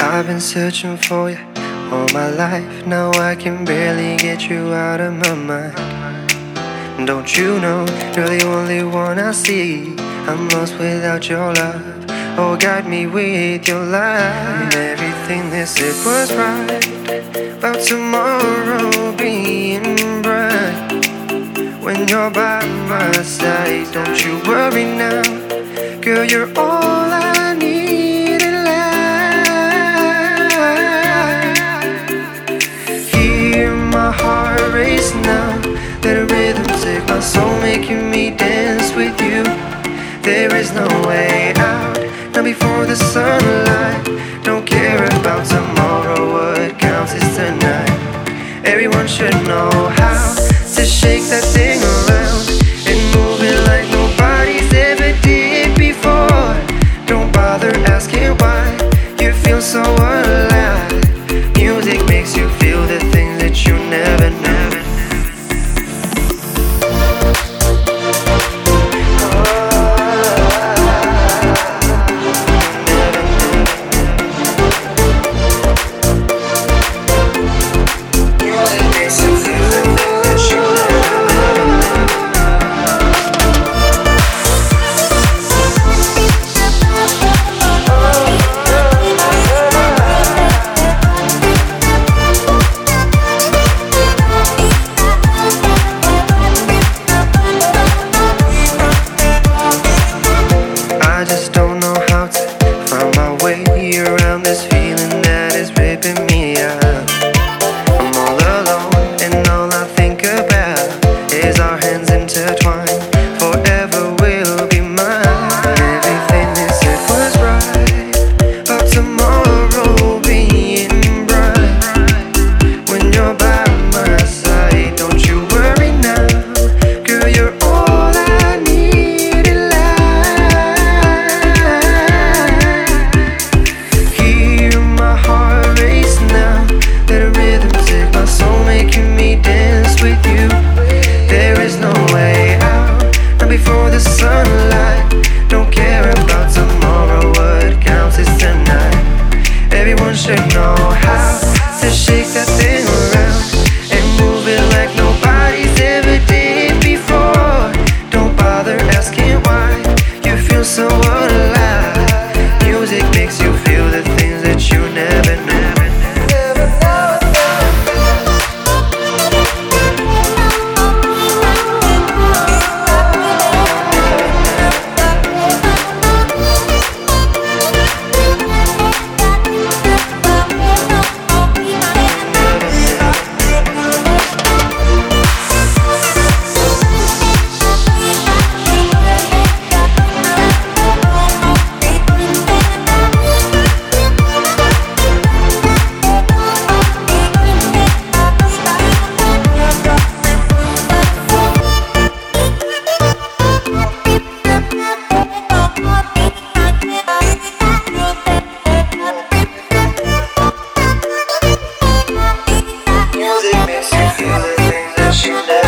I've been searching for you all my life. Now I can barely get you out of my mind. Don't you know you're the only one I see? I'm lost without your love. Oh, guide me with your light. Everything they said was right about tomorrow being bright. When you're by my side, don't you worry now, girl. You're all. sunlight. Don't care about tomorrow, what counts is tonight. Everyone should know how to shake that thing. feel the thing that you never